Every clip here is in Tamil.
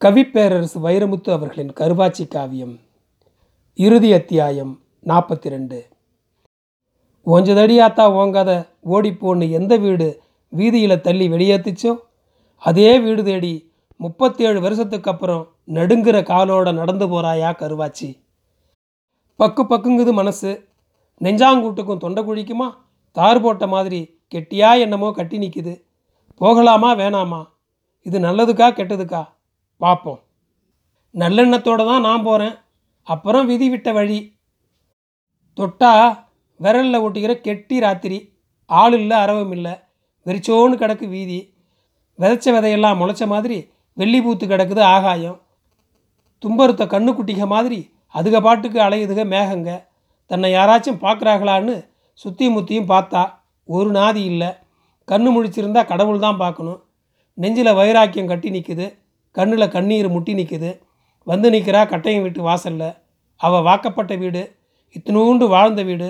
கவிப்பேரரசு வைரமுத்து அவர்களின் கருவாச்சி காவியம் இறுதி அத்தியாயம் நாற்பத்தி ரெண்டு ஓஞ்சதடியாத்தா ஓங்காத ஓடிப்போன்னு எந்த வீடு வீதியில் தள்ளி வெளியேத்துச்சோ? அதே வீடு தேடி முப்பத்தேழு வருஷத்துக்கு அப்புறம் நடுங்கிற காலோட நடந்து போகிறாயா கருவாச்சி? பக்கு பக்குங்குது மனசு. நெஞ்சாங்கூட்டுக்கும் தொண்டை குழிக்குமா? தார் போட்ட மாதிரி கெட்டியா என்னமோ கட்டி நிற்கிது போகலாமா வேணாமா? இது நல்லதுக்கா கெட்டதுக்கா? பார்ப்போம் நல்லெண்ணத்தோடு தான் நான் போகிறேன் அப்புறம் விதி விட்ட வழி. தொட்டா விரலில் ஒட்டிக்கிற கெட்டி ராத்திரி. ஆள் இல்லை அரவம் இல்லை. வெறிச்சோன்னு கிடக்கு வீதி. விதைச்ச விதையெல்லாம் முளைச்ச மாதிரி வெள்ளி பூத்து கிடக்குது ஆகாயம். தும்பருத்த கண்ணுக்குட்டிக மாதிரி அதுக பாட்டுக்கு அலையுதுக மேகங்க. தன்னை யாராச்சும் பார்க்குறாங்களான்னு சுற்றி முத்தியும் பார்த்தா ஒரு நாதி இல்லை. கண்ணு முழிச்சிருந்தா கடவுள் தான் பார்க்கணும் நெஞ்சில் வைராக்கியம் கட்டி நிற்குது கண்ணில் கண்ணீர் முட்டி நிற்குது வந்து நிற்கிறா கட்டையும் வீட்டு வாசலில். அவள் வாக்கப்பட்ட வீடு இத்தினூண்டு வாழ்ந்த வீடு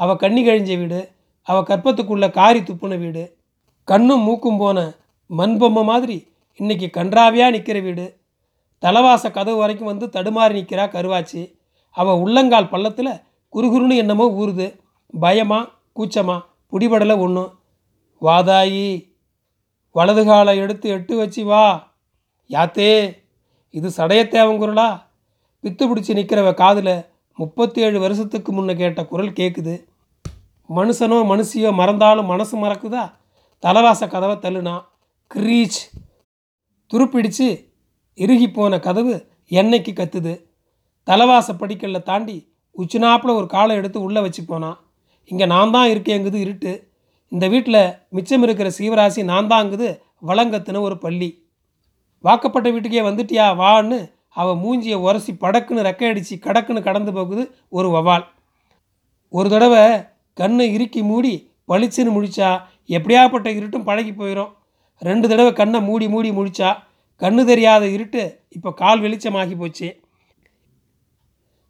அவள் கண்ணி கழிஞ்ச வீடு அவள் கற்பத்துக்குள்ளே காரி துப்புன வீடு. கண்ணும் மூக்கும் போன மண் பொம்மை மாதிரி இன்றைக்கி கன்றாவியாக நிற்கிற வீடு. தலைவாச கதவு வரைக்கும் வந்து தடுமாறி நிற்கிறா கருவாச்சி. அவள் உள்ளங்கால் பள்ளத்தில் குறுகுறுன்னு என்னமோ ஊறுது. பயமா கூச்சமா புடிபடலை ஒன்றும் வாதாயி வலது காலை எடுத்து எட்டு வச்சு வா. யாத்தே இது சடையத்தேவங்குரலா பித்து பிடிச்சி நிற்கிறவ காதில் முப்பத்தி ஏழு வருஷத்துக்கு முன்னே கேட்ட குரல் கேட்குது மனுஷனோ மனுஷியோ மறந்தாலும் மனசு மறக்குதா? தலைவாச கதவை தள்ளுனா கிரீச். துருப்பிடிச்சு இறுகி போன கதவு என்னைக்கு கத்துது? தலைவாச படிக்கல்ல தாண்டி உச்சினாப்பில் ஒரு காலை எடுத்து உள்ளே வச்சு போனான் இங்கே நான் தான் இருக்கேங்குது இருட்டு. இந்த வீட்டில் மிச்சம் இருக்கிற சீவராசி நான் தாங்குது வளங்கத்துன ஒரு பள்ளி. வாக்கப்பட்ட வீட்டுக்கே வந்துட்டியா? வான்னு அவள் மூஞ்சியை உரசி படக்குன்னு ரெக்கை அடித்து கடக்குன்னு கடந்து போகுது ஒரு வவால். ஒரு தடவை கண்ணை இறுக்கி மூடி பளிச்சுன்னு முழிச்சா எப்படியாப்பட்ட இருட்டும் பழகி போயிடும் ரெண்டு தடவை கண்ணை மூடி மூடி முழிச்சா கண்ணு தெரியாத இருட்டு இப்போ கால் வெளிச்சமாகி போச்சு.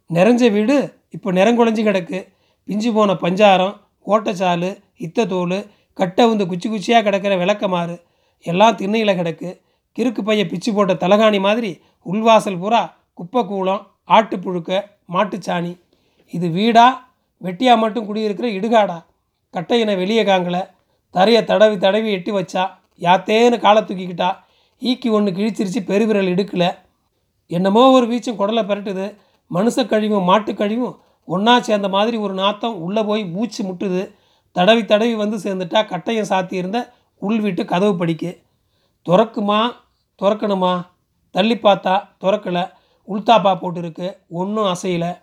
நிறைஞ்ச வீடு இப்போ நிறங்குழஞ்சி கிடக்கு. பிஞ்சு போன பஞ்சாரம் ஓட்டச்சாலு இத்தத்தோல் கட்டை வந்து குச்சி குச்சியாக கிடக்கிற விளக்கமாறு எல்லாம் திண்ணையில் கிடக்கு. கிறுக்கு பைய பிச்சு போட்ட தலகாணி மாதிரி உள்வாசல் பூரா குப்பை கூளம் ஆட்டுப்புழுக்க மாட்டுச்சாணி. இது வீடா? வெட்டியா மட்டும் குடியிருக்கிற இடுகாடா? கட்டையினை வெளியே காங்கல. தரையை தடவி தடவி எட்டி வச்சா? யாத்தேன்னு காலை தூக்கிக்கிட்டா? ஈக்கி ஒன்று கிழிச்சிருச்சு பெருவிரல் இடுக்கல. என்னமோ ஒரு வீச்சும் குடலை பரட்டுது. மனுஷ கழிவும் மாட்டு கழிவும் ஒன்றா சேர்ந்த மாதிரி ஒரு நாத்தம் உள்ளே போய் மூச்சு முட்டுது. தடவி தடவி வந்து சேர்ந்துட்டா கட்டையும் சாத்தியிருந்த உள் வீட்டு கதவு படிக்கு. துறக்குமா? திறக்கணுமா? தள்ளி பார்த்தா திறக்கலை. உள்தாப்பா போட்டிருக்கு. ஒன்றும் அசையலை.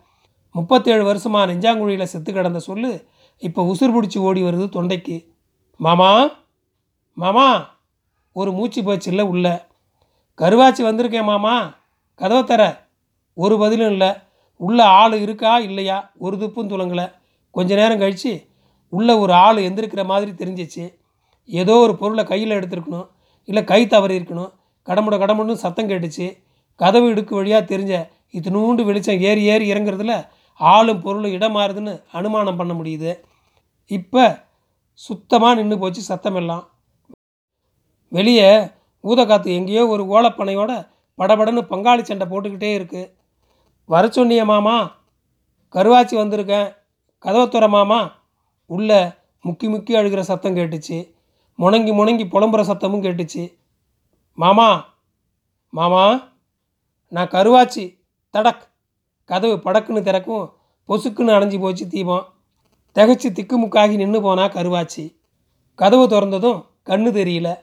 முப்பத்தேழு வருஷமாக நெஞ்சாங்குழியில் செத்து கிடந்த சொல்லு. இப்போ உசுர் பிடிச்சி ஓடி வருது தொண்டைக்கு. மாமா? மாமா? ஒரு மூச்சு போச்சு உள்ள. கருவாச்சி வந்திருக்கேன் மாமா. கதவை தர. ஒரு பதிலும் இல்லை. உள்ளே ஆள் இருக்கா இல்லையா? ஒரு துப்பும் துளங்கலை கொஞ்ச நேரம் கழித்து உள்ளே ஒரு ஆள் எந்திருக்கிற மாதிரி தெரிஞ்சிச்சு. ஏதோ ஒரு பொருளை கையில் எடுத்துருக்கணும். இல்லை கை தவறி இருக்கணும் கடமுட கடமுன்னு சத்தம் கேட்டுச்சு. கதவு இடுக்கு வழியாக தெரிஞ்ச இத்தினூண்டு வெளிச்சம் ஏறி ஏறி இறங்குறதுல ஆளும் பொருளும் இடம் மாறுதுன்னு அனுமானம் பண்ண முடியுது. இப்போ சுத்தமாக நின்று போச்சு சத்தம் எல்லாம் வெளியே ஊதக்காத்து எங்கேயோ ஒரு ஓலப்பனையோட படபடன்னு பங்காளி சண்டை போட்டுக்கிட்டே இருக்குது வர சொன்னிய மாமா கருவாச்சி வந்திருக்கேன். கதவத்துறை மாமா. உள்ளே முக்கி முக்கி அழுகிற சத்தம் கேட்டுச்சு. முணங்கி முணங்கி புலம்புற சத்தமும் கேட்டுச்சு. மாமா மாமா நான் கருவாச்சி தடக். கதவு படக்குன்னு திறக்கும் பொசுக்குன்னு அடைஞ்சி போச்சு தீபம். திகச்சு திக்குமுக்காகி நின்று போனா கருவாச்சி. கதவு திறந்ததும் கண்ணு தெரியல.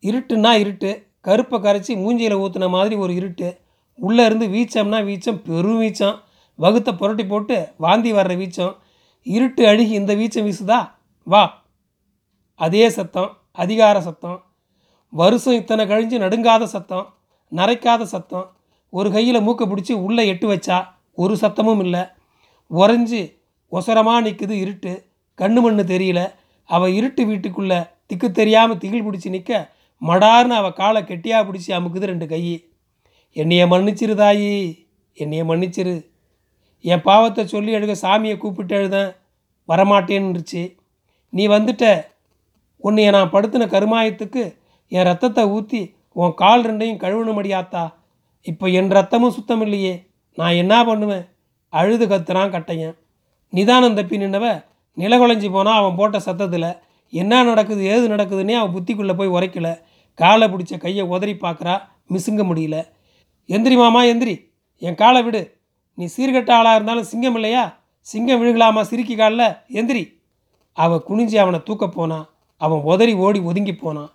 இருட்டுன்னா இருட்டு கருப்பை கரைச்சி மூஞ்சியில் ஊற்றுன மாதிரி ஒரு இருட்டு. உள்ளே இருந்து வீச்சம்னா வீச்சம் பெரும் வீச்சம். வகுத்தை புரட்டி போட்டு வாந்தி வர்ற வீச்சம். இருட்டு அழுகி இந்த வீச்சம் வீசுதா? வா. அதே சத்தம் அதிகார சத்தம். வருஷம் இத்தனை கழிஞ்சு நடுங்காத சத்தம் நரைக்காத சத்தம். ஒரு கையில் மூக்கை பிடிச்சி உள்ளே எட்டு வச்சா ஒரு சத்தமும் இல்லை. உறைஞ்சி ஒசரமாக நிற்குது இருட்டு. கண்ணு மண்ணு தெரியல. அவள் இருட்டு வீட்டுக்குள்ளே திக்கு தெரியாமல் திகில் பிடிச்சி நிற்க மடார்னு அவள் காலை கெட்டியாக பிடிச்சி அமுக்குது ரெண்டு கை. என்னைய மன்னிச்சிரு தாயி. என்னைய மன்னிச்சிரு. என் பாவத்தை சொல்லி எழுக சாமியை கூப்பிட்டு எழுதேன். வரமாட்டேன்னுருச்சு. நீ வந்துட்ட. உன்னைய நான் படுத்தின கருமாயத்துக்கு என் ரத்தத்தை ஊற்றி உன் கால் ரெண்டையும் கழுவணுமடியாத்தா இப்போ என் ரத்தமும் சுத்தம் இல்லையே நான் என்ன பண்ணுவேன்? அழுது கத்துறான் கட்டையன். நிதானம் தப்பி நின்னவ நிலகுலைஞ்சி போனால் அவன் போட்ட சத்தத்தில் என்ன நடக்குது? ஏது நடக்குதுன்னே அவன் புத்திக்குள்ளே போய் உரைக்கல. காலை பிடிச்ச கையை உதறி பார்க்குறா மிசுங்க முடியல. எந்திரி மாமா எந்திரி. என் காலை விடு. நீ சீர்கெட்ட ஆளாக இருந்தாலும் சிங்கம் இல்லையா? சிங்கம் விழுகலாமா சிரிக்கி காலில்? எந்திரி. அவன் குனிஞ்சி அவனை தூக்க போனான் அவன் உதறி ஓடி ஒதுங்கி போனான்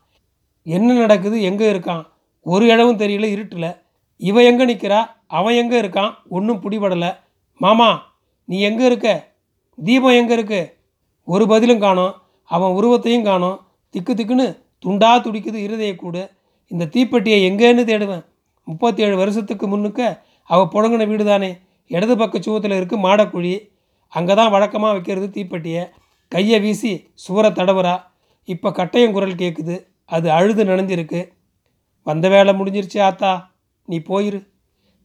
என்ன நடக்குது எங்கே இருக்கான்? ஒரு இடவும் தெரியல இருட்டில். இவன் எங்கே நிற்கிறா அவன் எங்கே இருக்கான்? ஒன்றும் பிடிபடலை. மாமா நீ எங்கே இருக்க? தீபம் எங்கே இருக்கு? ஒரு பதிலும் காணோம். அவன் உருவத்தையும் காணோம். திக்கு திக்குன்னு துண்டா துடிக்குது இருதய கூடு. இந்த தீப்பெட்டியை எங்கேன்னு தேடுவேன். முப்பத்தி ஏழு வருஷத்துக்கு முன்னுக்க அவள் புழங்கின வீடு தானே இடது பக்க சுவத்தில் இருக்குது மாடக்குழி. அங்கே தான் வழக்கமாக வைக்கிறது தீப்பெட்டியை. கையை வீசி சுவரை தடவுறா. இப்போ கட்டையம் குரல் கேட்குது அது அழுது நனைஞ்சிருக்கு. வந்த வேலை முடிஞ்சிருச்சு ஆத்தா. நீ போயிரு.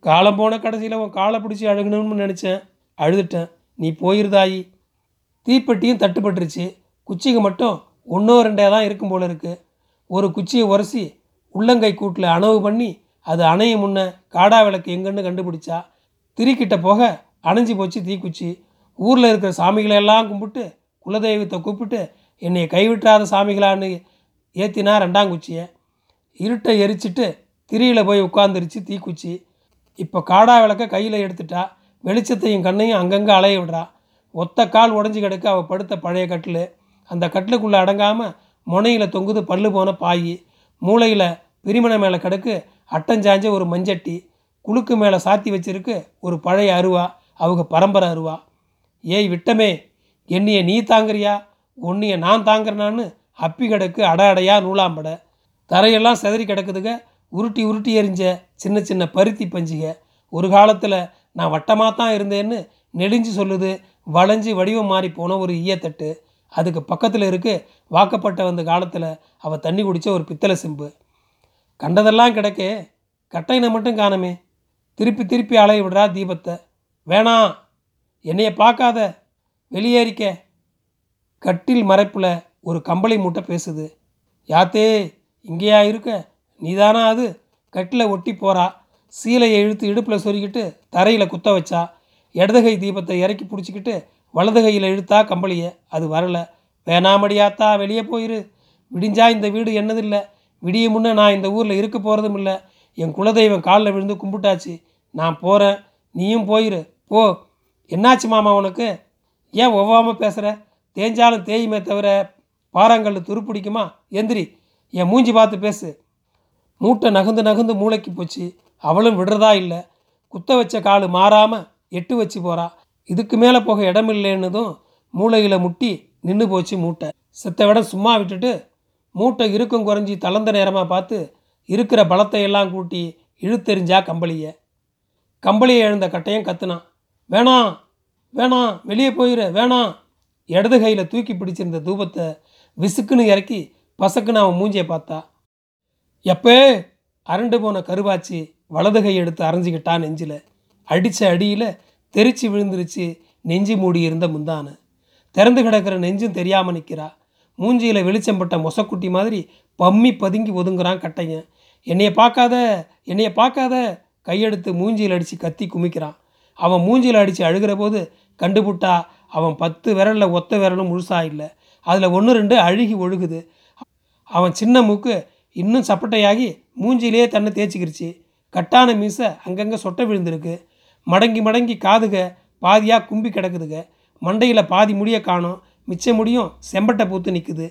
காலம் போன கடைசியில் உன் காலை பிடிச்சி அழுகணும்னு நினச்சேன். அழுதுட்டேன். நீ போயிருதாயி. தீப்பெட்டியும் தட்டுப்பட்டுருச்சு. குச்சிக்கு மட்டும் ஒன்றோ ரெண்டே தான் இருக்கும் போல இருக்குது ஒரு குச்சியை உரசி உள்ளங்கை கூட்டில் அணவு பண்ணி அது அணையும் முன்ன காடா விளக்கு எங்கன்னு கண்டுபிடிச்சா திரிக்கிட்ட போக அணைஞ்சு போச்சு தீக்குச்சி. ஊரில் இருக்கிற சாமிகளை எல்லாம் கும்பிட்டு குலதெய்வத்தை கூப்பிட்டு என்னை கைவிட்டாத சாமிகளான்னு ஏற்றினா ரெண்டாங்குச்சியை இருட்டை எரிச்சிட்டு திரியில் போய் உட்காந்துருச்சு தீக்குச்சி. இப்போ காடா விளக்க கையில் எடுத்துட்டா வெளிச்சத்தையும் கண்ணையும் அங்கங்கே அலைய விடுறா. ஒத்த கால் உடஞ்சி கிடக்கு அவள் படுத்த பழைய கட்டில். அந்த கட்டிலுக்குள்ளே அடங்காமல் முனையில் தொங்குது பல்லு போன பாய். மூளையில் பிரிமண மேலே கிடக்கு அட்டஞ்சாஞ்ச ஒரு மஞ்சட்டி. குலுக்கு மேலே சாத்தி வச்சிருக்கு ஒரு பழைய அருவா. அவங்க பரம்பரை அருவா. ஏய் விட்டமே என்னைய நீ தாங்குறியா? உன்னைய நான் தாங்குறனான்னு அப்பி கிடக்கு அட அடையாக நூலாம்பட தரையெல்லாம் செதறி கிடக்குதுங்க. உருட்டி உருட்டி எரிஞ்ச சின்ன சின்ன பருத்தி பஞ்சுக. ஒரு காலத்தில் நான் வட்டமாக தான் இருந்தேன்னு நெடிஞ்சு சொல்லுது வளைஞ்சு வடிவம் மாறி போன ஒரு ஈயத்தட்டு. அதுக்கு பக்கத்தில் இருக்கு வாக்கப்பட்ட வந்த காலத்தில் அவள் தண்ணி குடித்த ஒரு பித்தளை செம்பு. கண்டதெல்லாம் கிடக்கே கட்டையினை மட்டும் காணமே. திருப்பி திருப்பி அலைய விடுறா தீபத்தை. வேணாம் என்னைய பார்க்காத வெளியேறிக்க. கட்டில் மறைப்பில் ஒரு கம்பளி மூட்டை பேசுது. யாத்தே இங்கேயா இருக்க? நீதானா அது? கட்டில் ஒட்டி போகிறா சீலையை இழுத்து இடுப்பில் சொருகிட்டு தரையில் குத்த வச்சா. இடதுகை தீபத்தை இறக்கி பிடிச்சிக்கிட்டு வலது கையில் இழுத்தா கம்பளியை. அது வரலை. வேணாமடியாத்தா வெளியே போயிரு. விடிஞ்சா இந்த வீடு என்னதில்லை? விடிய முன்னே நான் இந்த ஊரில் இருக்க போகிறதும் இல்லை என் குலதெய்வம் காலில் விழுந்து கும்பிட்டாச்சு. நான் போகிறேன் நீயும் போயிரு. போ. என்னாச்சு மாமா உனக்கு? ஏன் ஒவ்வாமல் பேசுகிற தேஞ்சாலும் தேயுமே தவிர பாறாங்கல் துருப்பிடிக்குமா? எந்திரி என் மூஞ்சி பார்த்து பேசு. மூட்டை நகுந்து நகுந்து மூளைக்கு போச்சு. அவளும் விடுறதா இல்லை. குத்த வச்ச காலு மாறாமல் எட்டு வச்சு போறா. இதுக்கு மேலே போக இடம் இல்லைன்னதும் மூளையில் முட்டி நின்று போச்சு மூட்டை. செத்த விட சும்மா விட்டுட்டு மூட்டை இருக்கும் குறைஞ்சி தளர்ந்த நேரமாக பார்த்து இருக்கிற பலத்தை எல்லாம் கூட்டி இழுத்தெறிஞ்சா கம்பளியை. கம்பளியை எழுந்த கட்டையும் கத்துனான். வேணாம் வேணாம் வெளியே போயிரு வேணாம். இடது கையில் தூக்கி பிடிச்சிருந்த தூபத்தை விசுக்குன்னு இறக்கி பசக்குன்னு அவன் மூஞ்சியை பார்த்தா எப்பே அரண்டு போன கருவாச்சி வலது கை எடுத்து அரைஞ்சிக்கிட்டா நெஞ்சில். அடித்த அடியில் தெரிச்சு விழுந்துருச்சு நெஞ்சு மூடி இருந்த முந்தானு. திறந்து கிடக்கிற நெஞ்சும் தெரியாமல் நிற்கிறா மூஞ்சியில் வெளிச்சம் பட்ட மொசக்குட்டி மாதிரி பம்மி பதுங்கி ஒதுங்குறான் கட்டையன். என்னைய பார்க்காத என்னைய பார்க்காத கையெடுத்து மூஞ்சியில் அடித்து கத்தி குமிக்கிறான். அவன் மூஞ்சியில் அடித்து அழுகிற போது கண்டுபுட்டா அவன் பத்து விரலில் ஒத்த விரலும் முழுசாக இல்லை. அதில் ஒன்று ரெண்டு அழுகி ஒழுகுது. அவன் சின்ன மூக்கு இன்னும் சப்பட்டையாகி மூஞ்சியிலே தன்னை தேய்ச்சிக்கிருச்சு. கட்டான மீசை அங்கங்கே சொட்டை விழுந்திருக்கு. மடங்கி மடங்கி காதுக பாதியாக கும்பி கிடக்குதுங்க மண்டையில் பாதி முடிய காணும். மிச்ச முடியும் செம்பட்டை பூத்து நிற்குது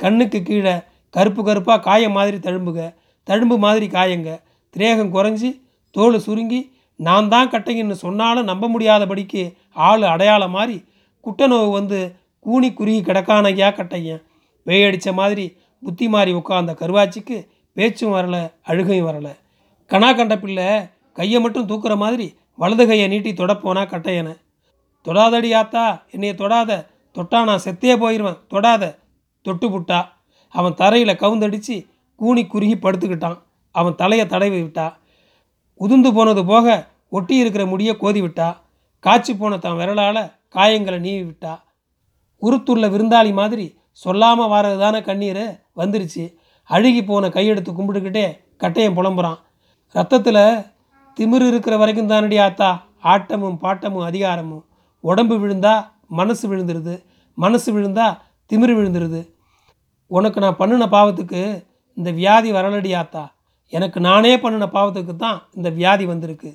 கண்ணுக்கு கீழே கருப்பு கருப்பாக காயம் மாதிரி தழும்புக. தழும்பு மாதிரி காயங்க. திரேகம் குறைஞ்சி தோல் சுருங்கி நான் தான் கட்டைங்கன்னு சொன்னாலும் நம்ப முடியாதபடிக்கு ஆள் அடையாளம் மாதிரி குட்டை நோவு வந்து கூணி குறுகி கிடக்கானையா கட்டையன் பேயடித்த மாதிரி புத்தி மாறி உட்காந்த கருவாச்சிக்கு பேச்சும் வரலை அழுகையும் வரலை. கணா கண்ட பிள்ளை கையை மட்டும் தூக்குற மாதிரி வலது கையை நீட்டி தொடப்போனா கட்டையனை. தொடாதடி ஆத்தா என்னைய தொடாத. தொட்டா நான் செத்தே போயிடுவேன் தொடாத. தொட்டு புட்டா. அவன் தரையில் கவுந்தடிச்சு கூனி குறுகி படுத்துக்கிட்டான். அவன் தலையை தடவி விட்டா. உதுந்து போனது போக ஒட்டி இருக்கிற முடியை கோதி விட்டா. காய்ச்சி போன தன் விரலால் காயங்களை நீவி விட்டா. உருத்துள்ள விருந்தாளி மாதிரி சொல்லாமல் வாரது தானே கண்ணீர்? வந்துருச்சு. அழுகி போன கையெடுத்து கும்பிட்டுக்கிட்டே கட்டையன் புலம்புறான். ரத்தத்தில் திமிரு இருக்கிற வரைக்கும் தானடி ஆத்தா? ஆட்டமும் பாட்டமும் அதிகாரமும். உடம்பு விழுந்தா மனசு விழுந்துருது. மனசு விழுந்தா திமிரு விழுந்துருது. உனக்கு நான் பண்ணின பாவத்துக்கு இந்த வியாதி வரலடி ஆத்தா. எனக்கு நானே பண்ணின பாவத்துக்கு தான் இந்த வியாதி வந்திருக்கு.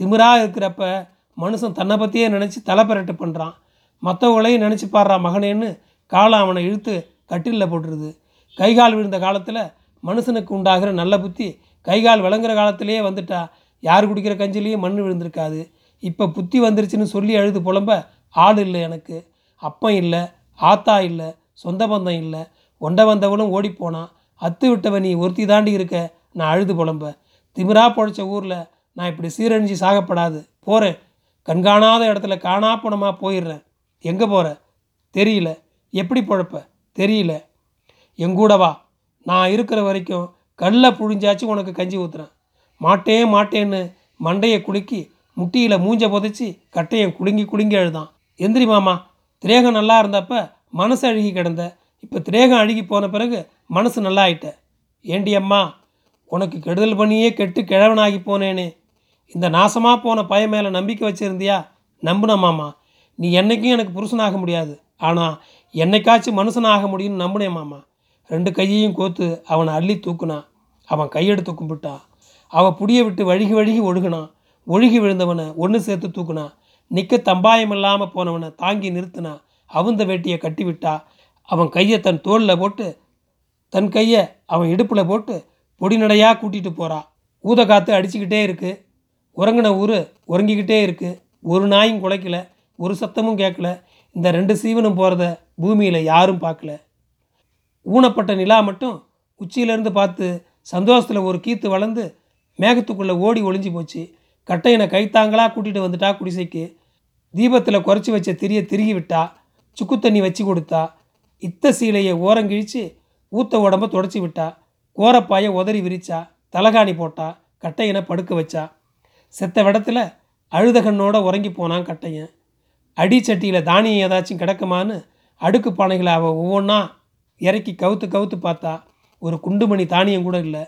திமிராக இருக்கிறப்ப மனுஷன் தன்னை பற்றியே நினச்சி தலைப்பரட்டு பண்ணுறான் மற்றவங்களையும் நினச்சி பாடுறா மகனேன்னு காலம் அவனை இழுத்து கட்டிலில் போட்டுருது. கைகால் விழுந்த காலத்தில் மனுஷனுக்கு உண்டாகிற நல்ல புத்தி கைகால் விளங்குற காலத்திலேயே வந்துட்டா. யார் குடிக்கிற கஞ்சிலையும் மண் விழுந்திருக்காது. இப்போ புத்தி வந்துருச்சுன்னு சொல்லி அழுது புலம்ப ஆள் இல்லை எனக்கு. அப்பம் இல்லை ஆத்தா இல்லை சொந்த பந்தம் இல்லை. ஒண்ட வந்தவனும் ஓடிப்போனான் அத்து விட்டவன் நீ ஒருத்தி தாண்டி இருக்க. நான் அழுது புலம்ப. திமிரா பொழைச்ச ஊரில் நான் இப்படி சீரழிஞ்சு சாகப்படாது. போகிறேன் கண்காணாத இடத்துல காணா போனமாக போயிடுறேன். எங்கே போகிற தெரியல. எப்படி பொழப்ப? தெரியல. எங்கூட வா. நான் இருக்கிற வரைக்கும் கல்லை புழிஞ்சாச்சும் உனக்கு கஞ்சி ஊற்றுறேன் மாட்டேன் மாட்டேன்னு மண்டையை குலுக்கி முட்டியில் மூஞ்ச புதைச்சி கட்டையை குலுங்கி குலுங்கி அழுதான். எந்திரி மாமா. திரேகம் நல்லா இருந்தப்ப மனசு அழுகி கிடந்த. இப்போ திரேகம் அழுகி போன பிறகு மனசு நல்லா ஆயிட்ட. ஏண்டி அம்மா உனக்கு கெடுதல் பண்ணியே கெட்டு கிழவனாகி போனேனே. இந்த நாசமாக போன பையன் மேலே நம்பிக்கை வச்சுருந்தியா? நம்புன மாமா. நீ என்னைக்கும் எனக்கு புருஷனாக முடியாது. ஆனால் என்னைக்காச்சும் மனுஷனாக முடியும்னு நம்பினேன் மாமா. ரெண்டு கையையும் கோத்து அவனை அள்ளி தூக்குனான் அவன் கையெடுத்து கும்பிட்டான் அவன் புடிய விட்டு வழுகி வழுகி ஒழுகுனான் ஒழுகி விழுந்தவனை ஒன்று சேர்த்து தூக்குனான் நிற்க தம்பாயம் இல்லாமல் போனவனை தாங்கி நிறுத்தினான் அவுந்த வேட்டியை கட்டி விட்டா அவன் கையை தன் தோளில் போட்டு தன் கையை அவன் இடுப்பில் போட்டு பொடிநடையாக கூட்டிகிட்டு போகிறான் ஊத காற்று அடிச்சுக்கிட்டே இருக்குது உறங்கின ஊர் உறங்கிக்கிட்டே இருக்குது ஒரு நாயும் குலைக்கலை. ஒரு சத்தமும் கேட்கல. இந்த ரெண்டு சீவனும் போகிறத பூமியில் யாரும் பார்க்கல. ஊனப்பட்ட நிலா மட்டும் உச்சியிலேருந்து பார்த்து சந்தோஷத்தில் ஒரு கீத்து வளர்ந்து மேகத்துக்குள்ளே ஓடி ஒளிஞ்சு போச்சு. கட்டையனை கைத்தாங்களாக கூட்டிகிட்டு வந்துட்டா குடிசைக்கு. தீபத்தில் குறைச்சி வச்ச திரியை திருகி விட்டா. சுக்கு தண்ணி வச்சு கொடுத்தா. இத்த சீலையை ஓரங்கிழிச்சு ஊத்த உடம்ப தொடச்சி விட்டா. கோரப்பாயை உதறி விரிச்சா. தலகாணி போட்டா. கட்டையனை படுக்க வச்சா. செத்த விடத்தில் அழுத கண்ணோட உறங்கி போனான் கட்டையன். அடிச்சட்டியில் தானியம் ஏதாச்சும் கிடக்குமான்னு அடுக்கு பானைகளை அவள் ஒவ்வொன்றா இறக்கி கவுத்து கவுத்து பார்த்தா ஒரு குண்டுமணி தானியம் கூட இல்லை.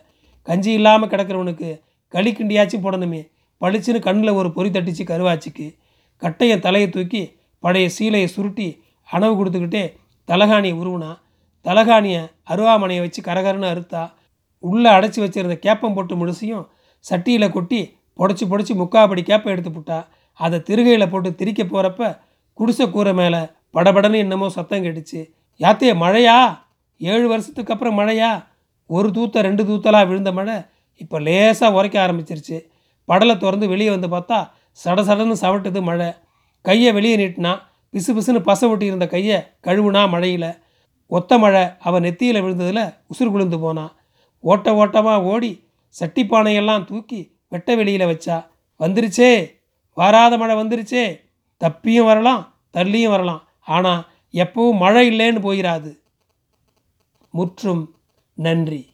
கஞ்சி இல்லாமல் கிடக்கிறவனுக்கு களி கிண்டியாச்சும் போடணுமே. பளிச்சுன்னு கண்ணில் ஒரு பொறி தட்டிச்சு கருவாச்சிக்கு. கட்டையை தலையை தூக்கி பழைய சீலையை சுருட்டி அணவு கொடுத்துக்கிட்டே தலகாணியை உருவினா தலகாணியை அருவாமனையை வச்சு கரகரன்னு அறுத்தா உள்ளே அடைச்சி வச்சிருந்த கேப்பம் போட்டு முழுசையும் சட்டியில் கொட்டி புடச்சி புடச்சி முக்காப்படி கேப்பை எடுத்து புட்டா. அதை திருகையில் போட்டு திரிக்க போகிறப்ப குடிசை கூரை மேலே படபடன்னு என்னமோ சத்தம் கேட்டுச்சு. யாத்தையே மழையா? ஏழு வருஷத்துக்கு அப்புறம் மழையா? ஒரு தூத்த ரெண்டு தூத்தலாக விழுந்த மழை இப்போ லேசாக உரைக்க ஆரம்பிச்சிருச்சு. படலை திறந்து வெளியே வந்து பார்த்தா சட சடன்னு சவட்டுது மழை. கையை வெளியே நீட்டினா பிசு பிசுன்னு பச ஒட்டி இருந்த கையை கழுவுனா மழையில். ஒத்த மழை அவன் நெத்தியில் விழுந்ததில் உசுறு குளிர்ந்து போனான் ஓட்ட ஓட்டமாக ஓடி சட்டி பானையெல்லாம் தூக்கி வெட்ட வெளியில் வச்சா. வந்துருச்சே! வராத மழை வந்துருச்சே தப்பியும் வரலாம் தள்ளியும் வரலாம். ஆனால் எப்பவும் மழை இல்லைன்னு போயிடாது முற்றும் நன்றி.